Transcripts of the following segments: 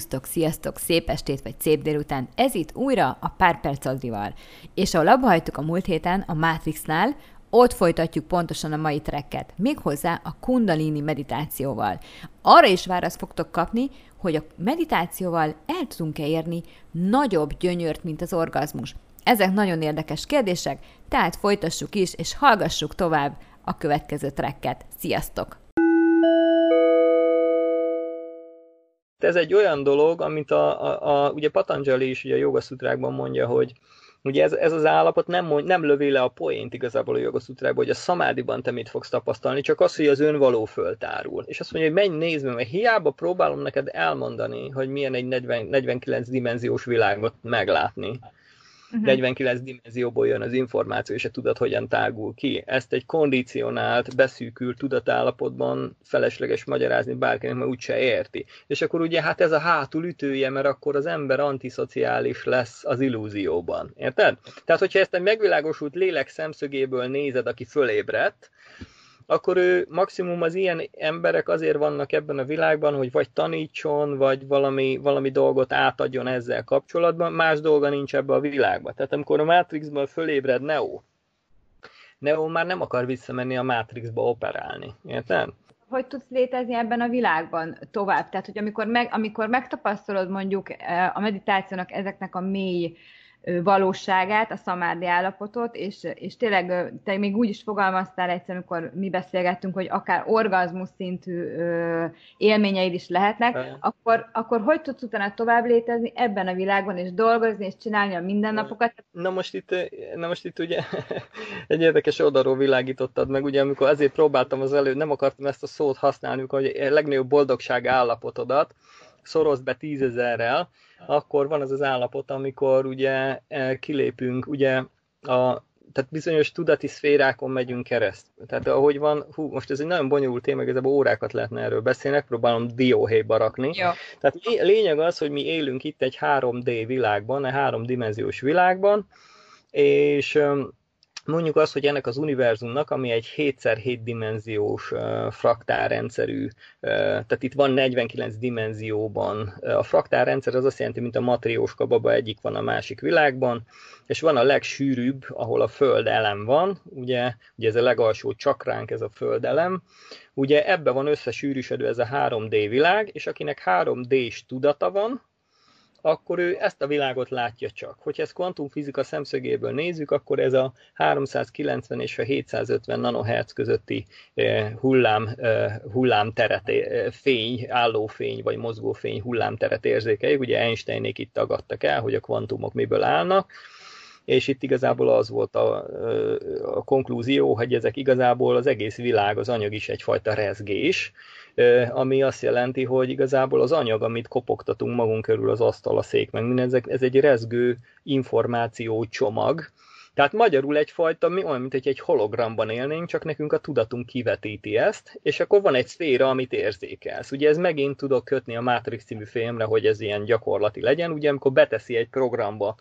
Szervusztok, sziasztok, szép estét vagy szép délután. Ez itt újra a Pár Perc Adrival. És ahol abba hagytuk a múlt héten a Matrixnál, ott folytatjuk pontosan a mai trekket, méghozzá a kundalini meditációval. Arra is választ fogtok kapni, hogy a meditációval el tudunk-e érni nagyobb gyönyört, mint az orgazmus. Ezek nagyon érdekes kérdések, tehát folytassuk is, és hallgassuk tovább a következő trekket. Sziasztok! Ez egy olyan dolog, amit a, a, a ugye Patanjali is ugye a jogaszutrákban mondja, hogy ugye ez, ez az állapot nem, mond, nem lövi le a poént igazából a jogaszutrákban, hogy a szamádiban te mit fogsz tapasztalni, csak az, hogy az önvaló föltárul. És azt mondja, hogy menj, nézd meg, mert hiába próbálom neked elmondani, hogy milyen egy 40, 49 dimenziós világot meglátni uh-huh. 49 dimenzióból jön az információ, és a tudat hogyan tágul ki. Ezt egy kondicionált, beszűkült tudatállapotban felesleges magyarázni bárkinek, mert úgyse érti. És akkor ugye hát ez a hátul ütője, mert akkor az ember antiszociális lesz az illúzióban. Érted? Tehát, hogyha ezt egy megvilágosult lélek szemszögéből nézed, aki fölébredt, akkor ő maximum az ilyen emberek azért vannak ebben a világban, hogy vagy tanítson, vagy valami, valami dolgot átadjon ezzel kapcsolatban, más dolga nincs ebbe a világban. Tehát amikor a Matrixban fölébred Neo, Neo már nem akar visszamenni a Matrixba operálni. Érted? hogy tudsz létezni ebben a világban tovább? Tehát, hogy amikor, meg, amikor megtapasztalod mondjuk eh, a meditációnak ezeknek a mély valóságát, a szamárdi állapotot, és, és tényleg te még úgy is fogalmaztál egyszer, amikor mi beszélgettünk, hogy akár orgazmus szintű ö, élményeid is lehetnek, akkor, akkor hogy tudsz utána tovább létezni ebben a világban, és dolgozni, és csinálni a mindennapokat? Na most itt, na most itt ugye egy érdekes oldalról világítottad meg, ugye amikor azért próbáltam az elő, nem akartam ezt a szót használni, hogy a legnagyobb boldogság állapotodat, szorozd be tízezerrel, akkor van az az állapot, amikor ugye eh, kilépünk, ugye a tehát bizonyos tudati szférákon megyünk kereszt. Tehát ahogy van, hú, most ez egy nagyon bonyolult téma, igazából órákat lehetne erről beszélni, próbálom dióhéjba rakni. Ja. Tehát lényeg az, hogy mi élünk itt egy 3D világban, egy háromdimenziós világban, és mondjuk azt, hogy ennek az univerzumnak, ami egy 7x7 dimenziós uh, fraktálrendszerű, uh, tehát itt van 49 dimenzióban. Uh, a fraktálrendszer az azt jelenti, mint a matrióska baba egyik van a másik világban, és van a legsűrűbb, ahol a föld elem van, ugye, ugye ez a legalsó csakránk, ez a föld elem, ugye ebbe van összesűrűsödő ez a 3D világ, és akinek 3D-s tudata van, akkor ő ezt a világot látja csak. Hogyha ezt kvantumfizika szemszögéből nézzük, akkor ez a 390 és a 750 nanohertz közötti eh, hullám, eh, hullámteret, eh, fény, állófény vagy mozgófény hullámteret érzékeljük. Ugye Einsteinék itt tagadtak el, hogy a kvantumok miből állnak, és itt igazából az volt a, a konklúzió, hogy ezek igazából az egész világ, az anyag is egyfajta rezgés, ami azt jelenti, hogy igazából az anyag, amit kopogtatunk magunk körül, az asztal, a szék, meg minden, ezek, ez egy rezgő információ csomag, tehát magyarul egyfajta, mi olyan, mint egy hologramban élnénk, csak nekünk a tudatunk kivetíti ezt, és akkor van egy szféra, amit érzékelsz. Ugye ez megint tudok kötni a Matrix című filmre, hogy ez ilyen gyakorlati legyen, ugye amikor beteszi egy programba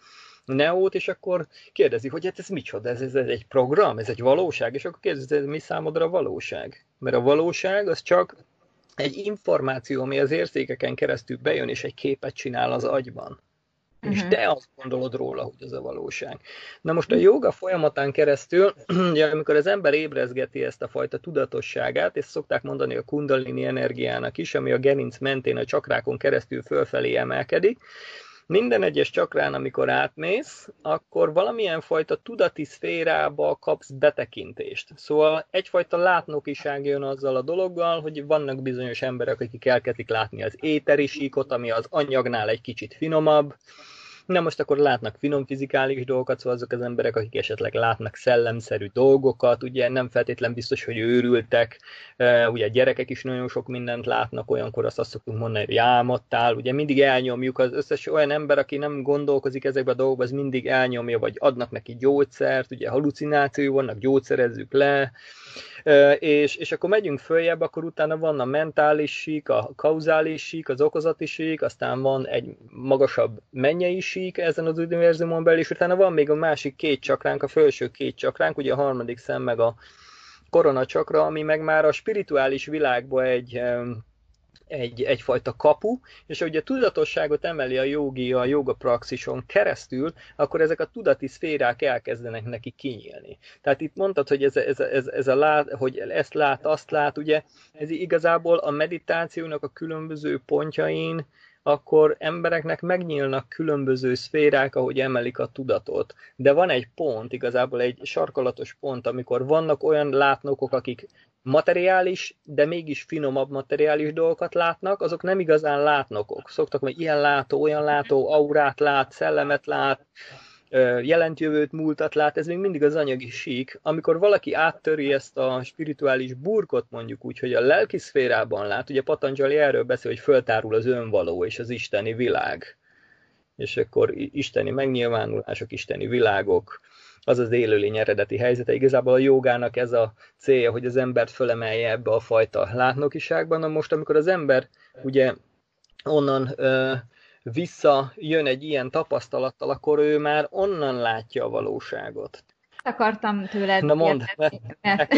Neót, és akkor kérdezi, hogy hát ez micsoda, ez, ez, ez egy program, ez egy valóság, és akkor kérdezi, ez mi számodra a valóság? Mert a valóság az csak egy információ, ami az érzékeken keresztül bejön, és egy képet csinál az agyban. Uh-huh. És mhm. te azt gondolod róla, hogy ez a valóság. Na most a joga folyamatán keresztül, ugye, amikor az ember ébrezgeti ezt a fajta tudatosságát, és szokták mondani a kundalini energiának is, ami a gerinc mentén a csakrákon keresztül fölfelé emelkedik, minden egyes csakrán, amikor átmész, akkor valamilyen fajta tudati szférába kapsz betekintést. Szóval egyfajta látnokiság jön azzal a dologgal, hogy vannak bizonyos emberek, akik elkezdik látni az éteri síkot, ami az anyagnál egy kicsit finomabb, Na most akkor látnak finom fizikális dolgokat, szóval azok az emberek, akik esetleg látnak szellemszerű dolgokat, ugye nem feltétlen biztos, hogy őrültek, ugye gyerekek is nagyon sok mindent látnak, olyankor azt azt szoktunk mondani, hogy álmodtál, ugye mindig elnyomjuk, az összes olyan ember, aki nem gondolkozik ezekbe a dolgokba, az mindig elnyomja, vagy adnak neki gyógyszert, ugye halucináció vannak, gyógyszerezzük le, és, és akkor megyünk följebb, akkor utána van a mentális sík, a kauzális sík, az okozati sík, aztán van egy magasabb mennyei sík ezen az univerzumon belül, és utána van még a másik két csakránk, a felső két csakránk, ugye a harmadik szem meg a korona csakra, ami meg már a spirituális világba egy egy, egyfajta kapu, és hogy a tudatosságot emeli a jogi a joga praxison keresztül, akkor ezek a tudati szférák elkezdenek neki kinyílni. Tehát itt mondtad, hogy, ez, ez, ez, ez a lát, hogy ezt lát, azt lát, ugye ez igazából a meditációnak a különböző pontjain, akkor embereknek megnyílnak különböző szférák, ahogy emelik a tudatot. De van egy pont, igazából egy sarkalatos pont, amikor vannak olyan látnokok, akik materiális, de mégis finomabb materiális dolgokat látnak, azok nem igazán látnokok. Szoktak, hogy ilyen látó, olyan látó, aurát lát, szellemet lát, jelentjövőt, múltat lát, ez még mindig az anyagi sík. Amikor valaki áttöri ezt a spirituális burkot, mondjuk úgy, hogy a lelki szférában lát, ugye Patanjali erről beszél, hogy föltárul az önvaló és az isteni világ. És akkor isteni megnyilvánulások, isteni világok, az az élőlény eredeti helyzete. Igazából a jogának ez a célja, hogy az embert fölemelje ebbe a fajta látnokiságban. Na most, amikor az ember ugye onnan ö, visszajön egy ilyen tapasztalattal, akkor ő már onnan látja a valóságot. Akartam tőled Na mondd, mert,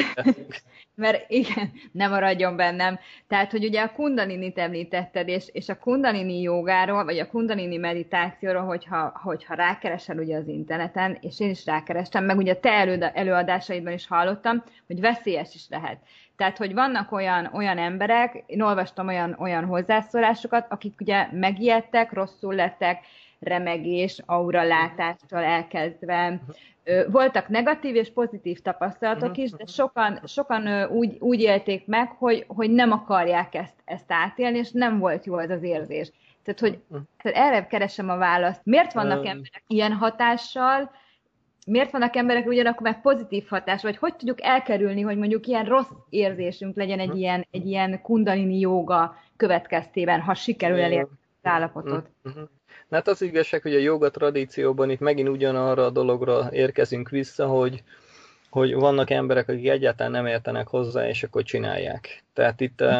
mert igen, nem maradjon bennem. Tehát, hogy ugye a kundalinit említetted, és, és a kundalini jogáról, vagy a kundalini meditációról, hogyha, hogyha rákeresel ugye az interneten, és én is rákerestem, meg ugye te elő, előadásaidban is hallottam, hogy veszélyes is lehet. Tehát, hogy vannak olyan, olyan emberek, én olvastam olyan, olyan hozzászólásokat, akik ugye megijedtek, rosszul lettek, remegés, aura látástól elkezdve. Voltak negatív és pozitív tapasztalatok is, de sokan, sokan úgy, úgy élték meg, hogy, hogy nem akarják ezt, ezt átélni, és nem volt jó ez az érzés. Tehát, hogy tehát erre keresem a választ. Miért vannak emberek ilyen hatással, miért vannak emberek ugyanakkor meg pozitív hatás, vagy hogy tudjuk elkerülni, hogy mondjuk ilyen rossz érzésünk legyen egy ilyen, egy ilyen kundalini joga következtében, ha sikerül elérni az állapotot. Hát az igazság, hogy a joga tradícióban itt megint ugyanarra a dologra érkezünk vissza, hogy, hogy vannak emberek, akik egyáltalán nem értenek hozzá, és akkor csinálják. Tehát itt a,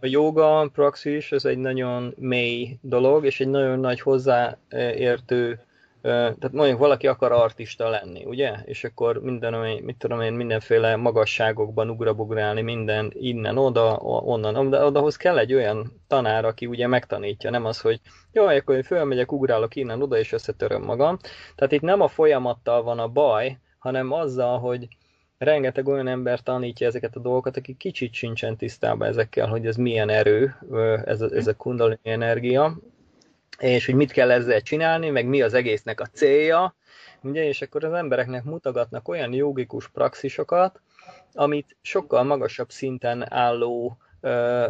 a joga praxis, ez egy nagyon mély dolog, és egy nagyon nagy hozzáértő tehát mondjuk valaki akar artista lenni, ugye? És akkor minden, mit tudom én, mindenféle magasságokban ugrabugrálni, minden innen, oda, onnan, oda, odahoz kell egy olyan tanár, aki ugye megtanítja, nem az, hogy jó, akkor én fölmegyek, ugrálok innen, oda, és összetöröm magam. Tehát itt nem a folyamattal van a baj, hanem azzal, hogy rengeteg olyan ember tanítja ezeket a dolgokat, aki kicsit sincsen tisztában ezekkel, hogy ez milyen erő, ez a, ez a kundalini energia, és hogy mit kell ezzel csinálni, meg mi az egésznek a célja, ugye, és akkor az embereknek mutogatnak olyan jogikus praxisokat, amit sokkal magasabb szinten álló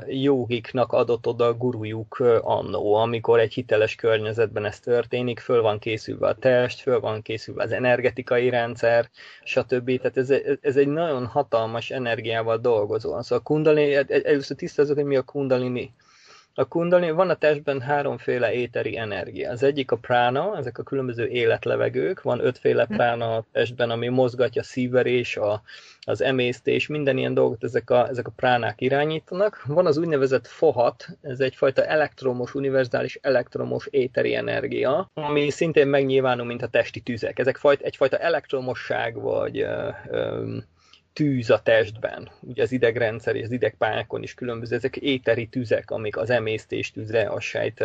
jogiknak adott oda a gurujuk annó, amikor egy hiteles környezetben ez történik, föl van készülve a test, föl van készülve az energetikai rendszer, stb. Tehát ez, ez egy nagyon hatalmas energiával dolgozó. Szóval a kundalini, először tisztázok, hogy mi a kundalini a kundalini, van a testben háromféle éteri energia. Az egyik a prána, ezek a különböző életlevegők, van ötféle hm. prána a testben, ami mozgatja a szívverés, a, az emésztés, minden ilyen dolgot ezek a, ezek a pránák irányítanak. Van az úgynevezett fohat, ez egyfajta elektromos, univerzális elektromos éteri energia, ami szintén megnyilvánul, mint a testi tüzek. Ezek fajta, egyfajta elektromosság, vagy ö, ö, tűz a testben. Ugye az idegrendszer és az idegpályákon is különböző, ezek éteri tüzek, amik az emésztés tüze, a sejt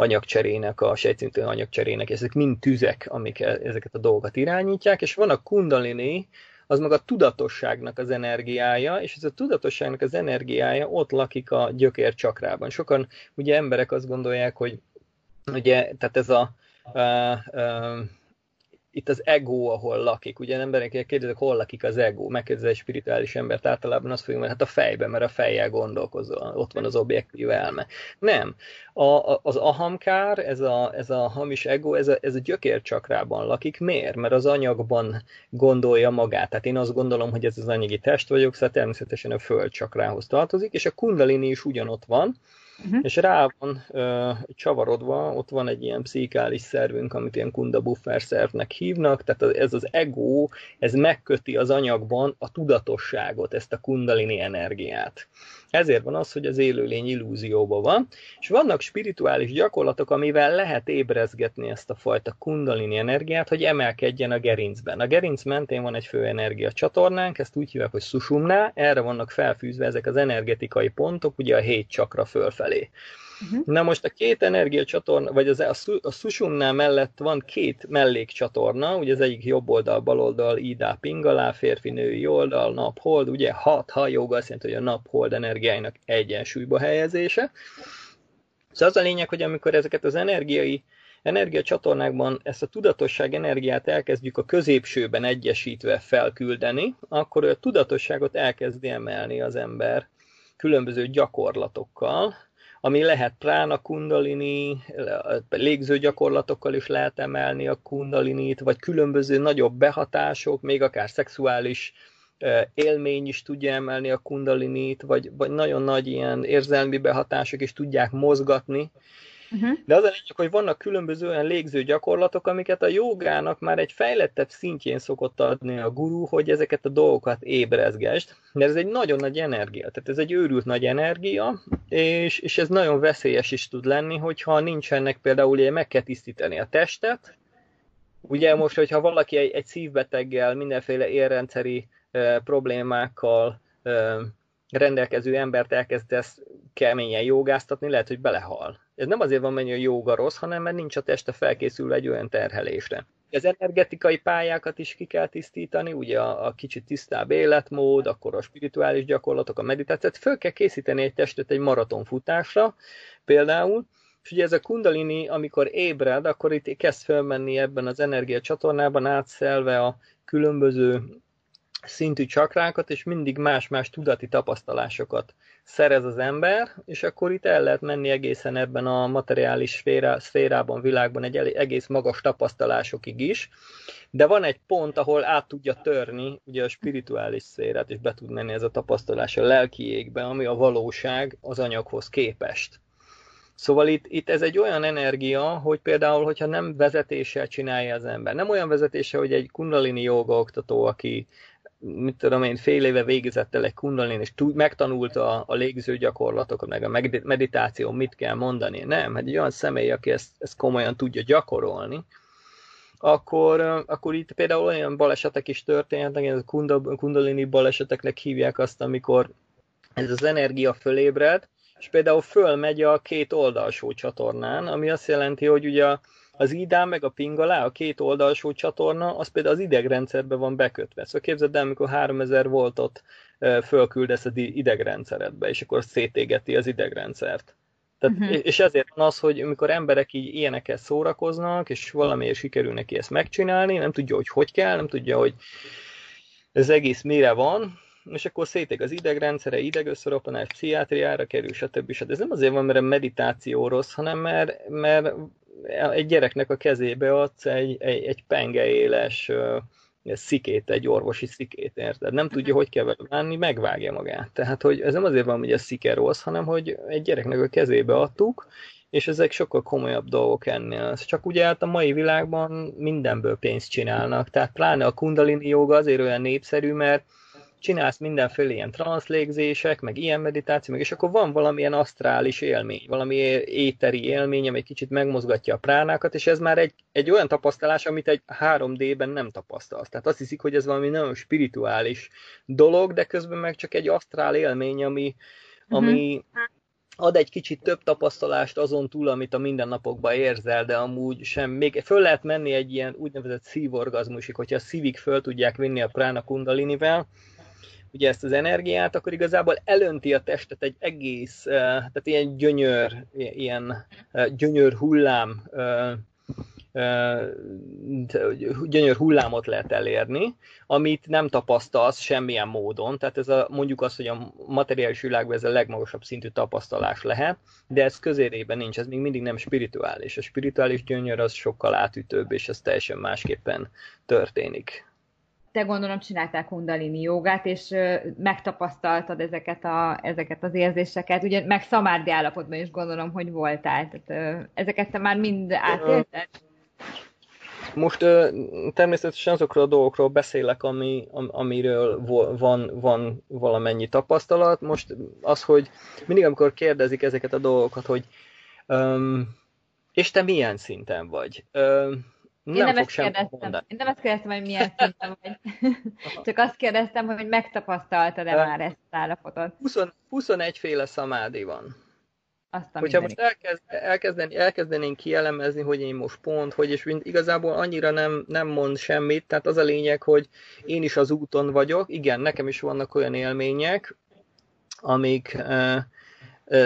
anyagcserének, a sejtszintű anyagcserének, ezek mind tüzek, amik e, ezeket a dolgokat irányítják, és van a kundalini, az meg a tudatosságnak az energiája, és ez a tudatosságnak az energiája ott lakik a gyökér csakrában. Sokan ugye emberek azt gondolják, hogy ugye, tehát ez a, a, a itt az ego, ahol lakik. Ugye emberek kérdezik, hol lakik az ego? Megkérdezi egy spirituális embert, általában azt fogjuk, mert hát a fejben, mert a fejjel gondolkozol, ott van az objektív elme. Nem. A, a, az ahamkár, ez a, ez a hamis ego, ez a, ez a gyökércsakrában lakik. Miért? Mert az anyagban gondolja magát. Tehát én azt gondolom, hogy ez az anyagi test vagyok, szóval természetesen a földcsakrához tartozik, és a kundalini is ugyanott van, uh-huh. és rá van ö, csavarodva, ott van egy ilyen pszichikális szervünk, amit ilyen kunda buffer szervnek hívnak, tehát ez az ego, ez megköti az anyagban a tudatosságot, ezt a kundalini energiát. Ezért van az, hogy az élőlény illúzióban van, és vannak spirituális gyakorlatok, amivel lehet ébrezgetni ezt a fajta kundalini energiát, hogy emelkedjen a gerincben. A gerinc mentén van egy fő energia csatornánk, ezt úgy hívják, hogy susumná, erre vannak felfűzve ezek az energetikai pontok, ugye a hét csakra fölfelé. Uh-huh. Na most a két energiacsatorna, vagy az, a, a Susumnál mellett van két mellékcsatorna, ugye az egyik jobb oldal, bal oldal, Ida Pingala, férfi, női oldal, nap, hold, ugye hat, ha joga azt jelenti, hogy a nap, hold energiáinak egyensúlyba helyezése. Szóval az a lényeg, hogy amikor ezeket az energiai energiacsatornákban ezt a tudatosság energiát elkezdjük a középsőben egyesítve felküldeni, akkor a tudatosságot elkezdi emelni az ember különböző gyakorlatokkal, ami lehet prána kundalini, légző gyakorlatokkal is lehet emelni a kundalinit, vagy különböző nagyobb behatások, még akár szexuális élmény is tudja emelni a kundalinit, vagy, vagy nagyon nagy ilyen érzelmi behatások is tudják mozgatni Uh-huh. De az a lényeg, hogy vannak különböző olyan légző gyakorlatok, amiket a jogának már egy fejlettebb szintjén szokott adni a gurú, hogy ezeket a dolgokat ébrezgesd. De ez egy nagyon nagy energia, tehát ez egy őrült nagy energia, és, és ez nagyon veszélyes is tud lenni, hogyha nincsenek például, ugye meg kell tisztítani a testet, Ugye most, hogyha valaki egy, egy szívbeteggel, mindenféle érrendszeri e, problémákkal e, rendelkező embert elkezdesz keményen jogáztatni, lehet, hogy belehal. Ez nem azért van mennyi a joga rossz, hanem mert nincs a teste felkészülve egy olyan terhelésre. Az energetikai pályákat is ki kell tisztítani, ugye a, a kicsit tisztább életmód, akkor a spirituális gyakorlatok, a meditációt, föl kell készíteni egy testet egy maratonfutásra például, és ugye ez a kundalini, amikor ébred, akkor itt kezd felmenni ebben az energiacsatornában, átszelve a különböző szintű csakrákat, és mindig más-más tudati tapasztalásokat szerez az ember, és akkor itt el lehet menni egészen ebben a materiális szféra, szférában, világban egy egész magas tapasztalásokig is, de van egy pont, ahol át tudja törni ugye a spirituális szférát, és be tud menni ez a tapasztalás a lelki égbe, ami a valóság az anyaghoz képest. Szóval itt, itt ez egy olyan energia, hogy például, hogyha nem vezetéssel csinálja az ember, nem olyan vezetése, hogy egy kundalini joga oktató, aki mit tudom én, fél éve végezett el egy kundalin, és tud, megtanulta a légző gyakorlatokat, meg a meditáció, mit kell mondani. Nem, hát egy olyan személy, aki ezt, ezt komolyan tudja gyakorolni, akkor, akkor itt például olyan balesetek is történhetnek, ez a kundalini baleseteknek hívják azt, amikor ez az energia fölébred, és például fölmegy a két oldalsó csatornán, ami azt jelenti, hogy ugye az idám meg a pingala, a két oldalsó csatorna, az például az idegrendszerbe van bekötve. Szóval képzeld el, amikor 3000 voltot fölküldesz az idegrendszeredbe, és akkor szétégeti az idegrendszert. Tehát, uh-huh. És ezért van az, hogy amikor emberek így ilyenekkel szórakoznak, és valamiért sikerül neki ezt megcsinálni, nem tudja, hogy hogy kell, nem tudja, hogy ez egész mire van, és akkor szétek az idegrendszere, idegösszeropanás, pszichiátriára kerül, stb. stb. Ez nem azért van, mert a meditáció rossz, hanem mert, mert egy gyereknek a kezébe adsz egy, egy, egy pengeéles szikét, egy orvosi szikét, érted? Nem tudja, hogy kell vele bánni, megvágja magát. Tehát, hogy ez nem azért van, hogy a szike rossz, hanem, hogy egy gyereknek a kezébe adtuk, és ezek sokkal komolyabb dolgok ennél. Csak ugye hát a mai világban mindenből pénzt csinálnak, tehát pláne a kundalini joga azért olyan népszerű, mert csinálsz mindenféle ilyen transzlégzések, meg ilyen meditáció, meg és akkor van valamilyen asztrális élmény, valami éteri élmény, ami egy kicsit megmozgatja a pránákat, és ez már egy, egy olyan tapasztalás, amit egy 3D-ben nem tapasztalsz. Tehát azt hiszik, hogy ez valami nagyon spirituális dolog, de közben meg csak egy asztrál élmény, ami, ami uh-huh. ad egy kicsit több tapasztalást azon túl, amit a mindennapokban érzel, de amúgy sem. Még föl lehet menni egy ilyen úgynevezett szívorgazmusig, hogyha a szívig föl tudják vinni a prána kundalinivel, ugye ezt az energiát, akkor igazából elönti a testet egy egész, tehát ilyen gyönyör, ilyen gyönyör hullám, gyönyör hullámot lehet elérni, amit nem tapasztalsz semmilyen módon, tehát ez a, mondjuk azt, hogy a materiális világban ez a legmagasabb szintű tapasztalás lehet, de ez közérében nincs, ez még mindig nem spirituális. A spirituális gyönyör az sokkal átütőbb, és ez teljesen másképpen történik. Te gondolom csináltál kundalini jogát, és megtapasztaltad ezeket, a, ezeket az érzéseket, ugye meg szamárdi állapotban is gondolom, hogy voltál. Tehát, ezeket te már mind átélted? Most természetesen azokról a dolgokról beszélek, ami, amiről van, van valamennyi tapasztalat. Most az, hogy mindig amikor kérdezik ezeket a dolgokat, hogy um, és te milyen szinten vagy? Um, én nem ezt kérdeztem. Mondani. Én nem ezt kérdeztem, hogy milyen szinten vagy. Csak azt kérdeztem, hogy megtapasztaltad-e már ezt az állapotot. 20, 21 féle szamádi van. Azt Hogyha most elkezd, elkezdeni, elkezdenénk kielemezni, hogy én most pont, hogy és mind, igazából annyira nem, nem mond semmit, tehát az a lényeg, hogy én is az úton vagyok, igen, nekem is vannak olyan élmények, amik e,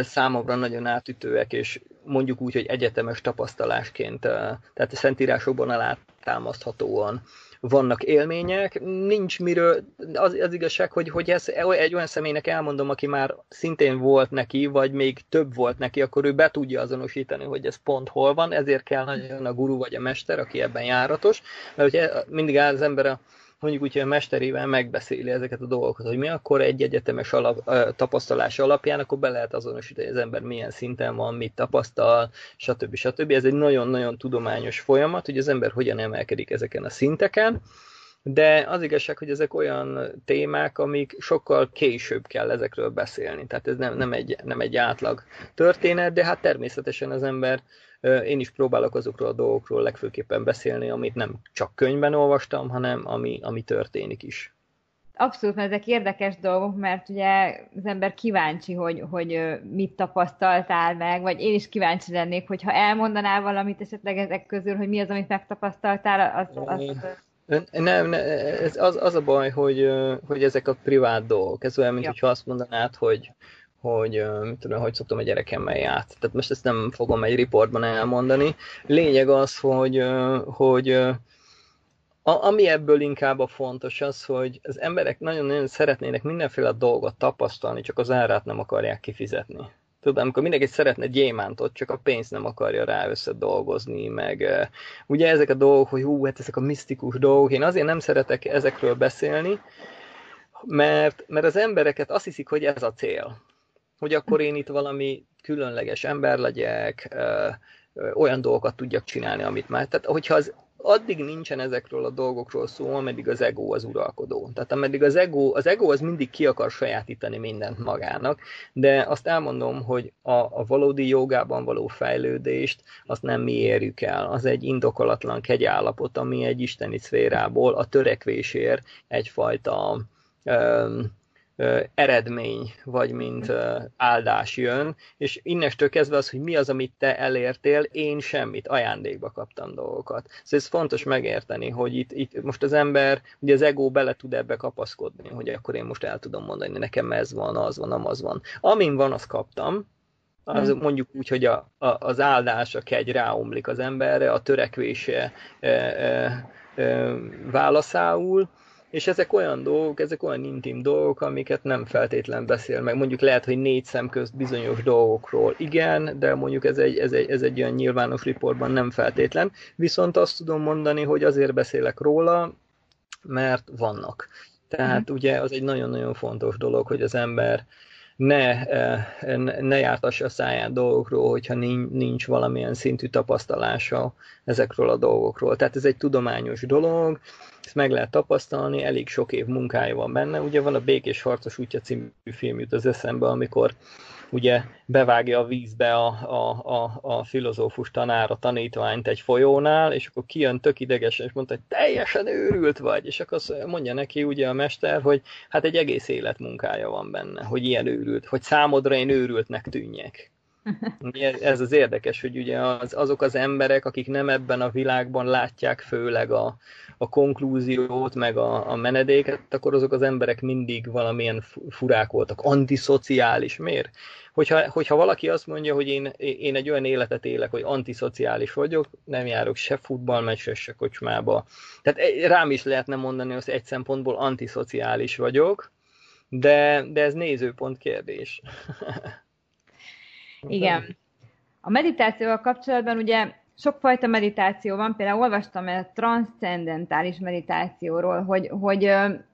számomra nagyon átütőek, és mondjuk úgy, hogy egyetemes tapasztalásként, tehát a szentírásokban alátámaszthatóan vannak élmények, nincs miről, az, az igazság, hogy, hogy ez egy olyan személynek elmondom, aki már szintén volt neki, vagy még több volt neki, akkor ő be tudja azonosítani, hogy ez pont hol van, ezért kell nagyon a guru vagy a mester, aki ebben járatos, mert ugye mindig az ember a mondjuk úgy, hogy a mesterével megbeszéli ezeket a dolgokat, hogy mi akkor egy egyetemes alap, tapasztalás alapján, akkor be lehet azonosítani, hogy az ember milyen szinten van, mit tapasztal, stb. stb. Ez egy nagyon-nagyon tudományos folyamat, hogy az ember hogyan emelkedik ezeken a szinteken, de az igazság, hogy ezek olyan témák, amik sokkal később kell ezekről beszélni. Tehát ez nem, nem, egy, nem egy átlag történet, de hát természetesen az ember én is próbálok azokról a dolgokról legfőképpen beszélni, amit nem csak könyvben olvastam, hanem ami, ami történik is. Abszolút, mert ezek érdekes dolgok, mert ugye az ember kíváncsi, hogy, hogy mit tapasztaltál meg, vagy én is kíváncsi lennék, hogyha elmondanál valamit esetleg ezek közül, hogy mi az, amit megtapasztaltál, az, az, nem, nem ez az, az a baj, hogy, hogy ezek a privát dolgok. Ez olyan, mint ja. hogyha azt mondanád, hogy, hogy mit tudom, hogy szoktam a gyerekemmel járt. Tehát most ezt nem fogom egy riportban elmondani. Lényeg az, hogy, hogy a, ami ebből inkább a fontos az, hogy az emberek nagyon-nagyon szeretnének mindenféle dolgot tapasztalni, csak az árát nem akarják kifizetni. Tudod, amikor mindenki szeretne gyémántot, csak a pénzt nem akarja rá összedolgozni, meg ugye ezek a dolgok, hogy hú, hát ezek a misztikus dolgok, én azért nem szeretek ezekről beszélni, mert, mert az embereket azt hiszik, hogy ez a cél hogy akkor én itt valami különleges ember legyek, ö, ö, olyan dolgokat tudjak csinálni, amit már. Tehát, hogyha az addig nincsen ezekről a dolgokról szó, ameddig az ego az uralkodó. Tehát ameddig az ego, az ego az mindig ki akar sajátítani mindent magának, de azt elmondom, hogy a, a valódi jogában való fejlődést azt nem mi érjük el. Az egy indokolatlan kegyállapot, ami egy isteni szférából a törekvésért egyfajta um, eredmény, vagy mint áldás jön, és innestől kezdve az, hogy mi az, amit te elértél, én semmit, ajándékba kaptam dolgokat. Szóval ez fontos megérteni, hogy itt, itt most az ember, ugye az ego bele tud ebbe kapaszkodni, hogy akkor én most el tudom mondani, nekem ez van, az van, az van. Amin van, azt kaptam, az hmm. mondjuk úgy, hogy a, a, az áldás, a kegy ráomlik az emberre, a törekvése e, e, e, válaszául, és ezek olyan dolgok, ezek olyan intim dolgok, amiket nem feltétlen beszél meg. Mondjuk lehet, hogy négy szem közt bizonyos dolgokról igen, de mondjuk ez egy, ez egy, ez egy olyan nyilvános riportban nem feltétlen. Viszont azt tudom mondani, hogy azért beszélek róla, mert vannak. Tehát mm. ugye az egy nagyon-nagyon fontos dolog, hogy az ember ne, eh, ne jártassa a száját dolgokról, hogyha nincs valamilyen szintű tapasztalása ezekről a dolgokról. Tehát ez egy tudományos dolog, ezt meg lehet tapasztalni, elég sok év munkája van benne. Ugye van a Békés Harcos útja című film jut az eszembe, amikor ugye bevágja a vízbe a, a, a, a filozófus tanár a tanítványt egy folyónál, és akkor kijön tök idegesen, és mondta, hogy teljesen őrült vagy, és akkor mondja neki ugye a mester, hogy hát egy egész élet munkája van benne, hogy ilyen őrült, hogy számodra én őrültnek tűnjek. Ez az érdekes, hogy ugye az, azok az emberek, akik nem ebben a világban látják főleg a, a konklúziót, meg a, a menedéket, akkor azok az emberek mindig valamilyen furák voltak, antiszociális. Miért? Hogyha, hogyha valaki azt mondja, hogy én, én egy olyan életet élek, hogy antiszociális vagyok, nem járok se futballmeccsre, se kocsmába. Tehát rám is lehetne mondani, hogy egy szempontból antiszociális vagyok, de, de ez nézőpont kérdés. Igen. A meditációval kapcsolatban ugye sokfajta meditáció van, például olvastam a transzcendentális meditációról, hogy, hogy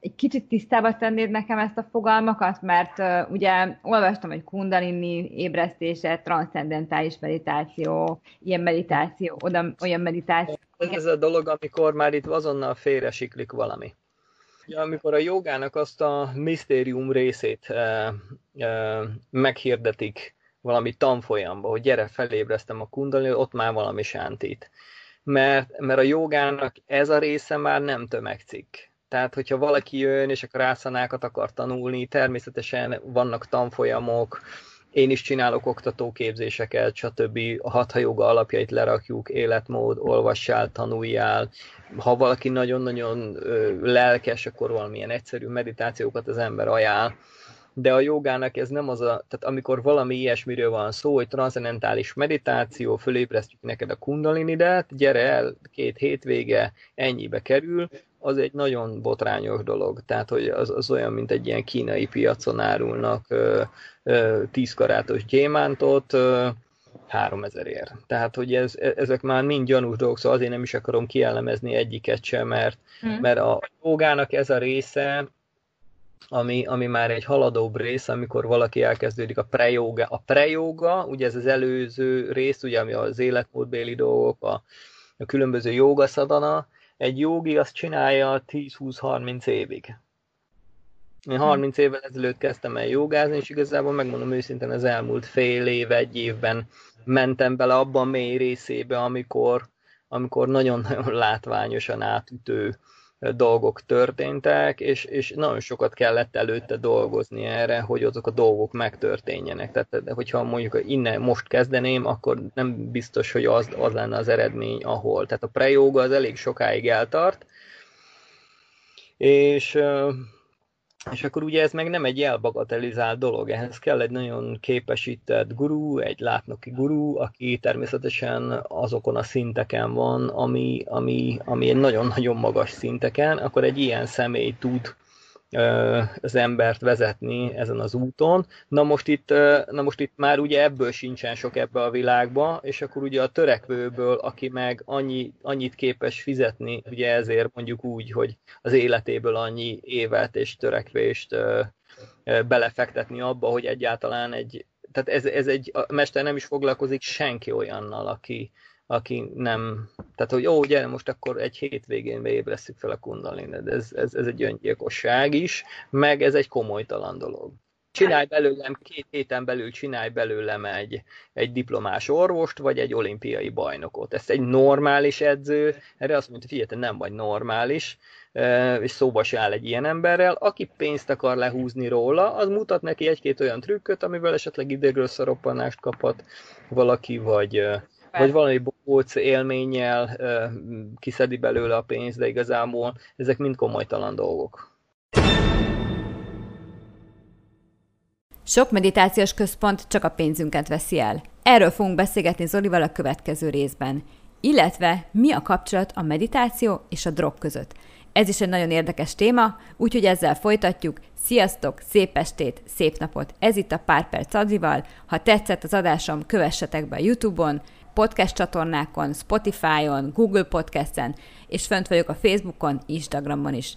egy kicsit tisztába tennéd nekem ezt a fogalmakat, mert ugye olvastam, hogy kundalini ébresztése, transzcendentális meditáció, ilyen meditáció, oda, olyan meditáció. Ez, ez a dolog, amikor már itt azonnal félresiklik valami. Ja, amikor a jogának azt a misztérium részét e, e, meghirdetik valami tanfolyamba, hogy gyere, felébreztem a kundalini, ott már valami sántít. Mert, mert a jogának ez a része már nem tömegcikk. Tehát, hogyha valaki jön, és akkor rászanákat akar tanulni, természetesen vannak tanfolyamok, én is csinálok oktatóképzéseket, stb. A hatha joga alapjait lerakjuk, életmód, olvassál, tanuljál. Ha valaki nagyon-nagyon lelkes, akkor valamilyen egyszerű meditációkat az ember ajánl de a jogának ez nem az a, tehát amikor valami ilyesmiről van szó, hogy transzendentális meditáció, fölébresztjük neked a kundalinidet, gyere el, két hétvége, ennyibe kerül, az egy nagyon botrányos dolog. Tehát, hogy az, az olyan, mint egy ilyen kínai piacon árulnak ö, ö, tízkarátos gyémántot, ö, 3000 ér. Tehát, hogy ez, ezek már mind gyanús dolgok, szóval azért nem is akarom kielemezni egyiket sem, mert, hmm. mert a jogának ez a része, ami, ami már egy haladóbb rész, amikor valaki elkezdődik a prejoga. A prejoga, ugye ez az előző rész, ugye, ami az életmódbéli dolgok, a, a különböző jogaszadana, egy jogi azt csinálja 10-20-30 évig. Én 30 hm. évvel ezelőtt kezdtem el jogázni, és igazából megmondom őszintén az elmúlt fél év, egy évben mentem bele abban mély részébe, amikor, amikor nagyon-nagyon látványosan átütő dolgok történtek, és, és nagyon sokat kellett előtte dolgozni erre, hogy azok a dolgok megtörténjenek. Tehát, hogyha mondjuk innen most kezdeném, akkor nem biztos, hogy az, az lenne az eredmény, ahol. Tehát a prejóga az elég sokáig eltart, és és akkor ugye ez meg nem egy elbagatelizált dolog, ehhez kell egy nagyon képesített gurú, egy látnoki gurú, aki természetesen azokon a szinteken van, ami, ami, ami egy nagyon-nagyon magas szinteken, akkor egy ilyen személy tud az embert vezetni ezen az úton. Na most, itt, na most itt már ugye ebből sincsen sok ebbe a világba, és akkor ugye a törekvőből, aki meg annyi, annyit képes fizetni, ugye ezért mondjuk úgy, hogy az életéből annyi évet és törekvést belefektetni abba, hogy egyáltalán egy, tehát ez, ez egy, a mester nem is foglalkozik senki olyannal, aki, aki nem, tehát hogy ó, gyere, most akkor egy hétvégén beébresztjük fel a kundalinet, ez, ez, ez egy öngyilkosság is, meg ez egy komolytalan dolog. Csinálj belőlem, két héten belül csinálj belőlem egy, egy diplomás orvost, vagy egy olimpiai bajnokot. Ezt egy normális edző, erre azt mondja, figyelj, te nem vagy normális, és szóba se áll egy ilyen emberrel, aki pénzt akar lehúzni róla, az mutat neki egy-két olyan trükköt, amivel esetleg idegről szaroppanást kaphat valaki, vagy, vagy valami bóc élménnyel kiszedi belőle a pénzt, de igazából ezek mind komolytalan dolgok. Sok meditációs központ csak a pénzünket veszi el. Erről fogunk beszélgetni Zolival a következő részben. Illetve mi a kapcsolat a meditáció és a drog között. Ez is egy nagyon érdekes téma, úgyhogy ezzel folytatjuk. Sziasztok, szép estét, szép napot! Ez itt a Pár Perc Adrival. Ha tetszett az adásom, kövessetek be a Youtube-on, podcast csatornákon, Spotify-on, Google Podcast-en, és fönt vagyok a Facebookon, Instagramon is.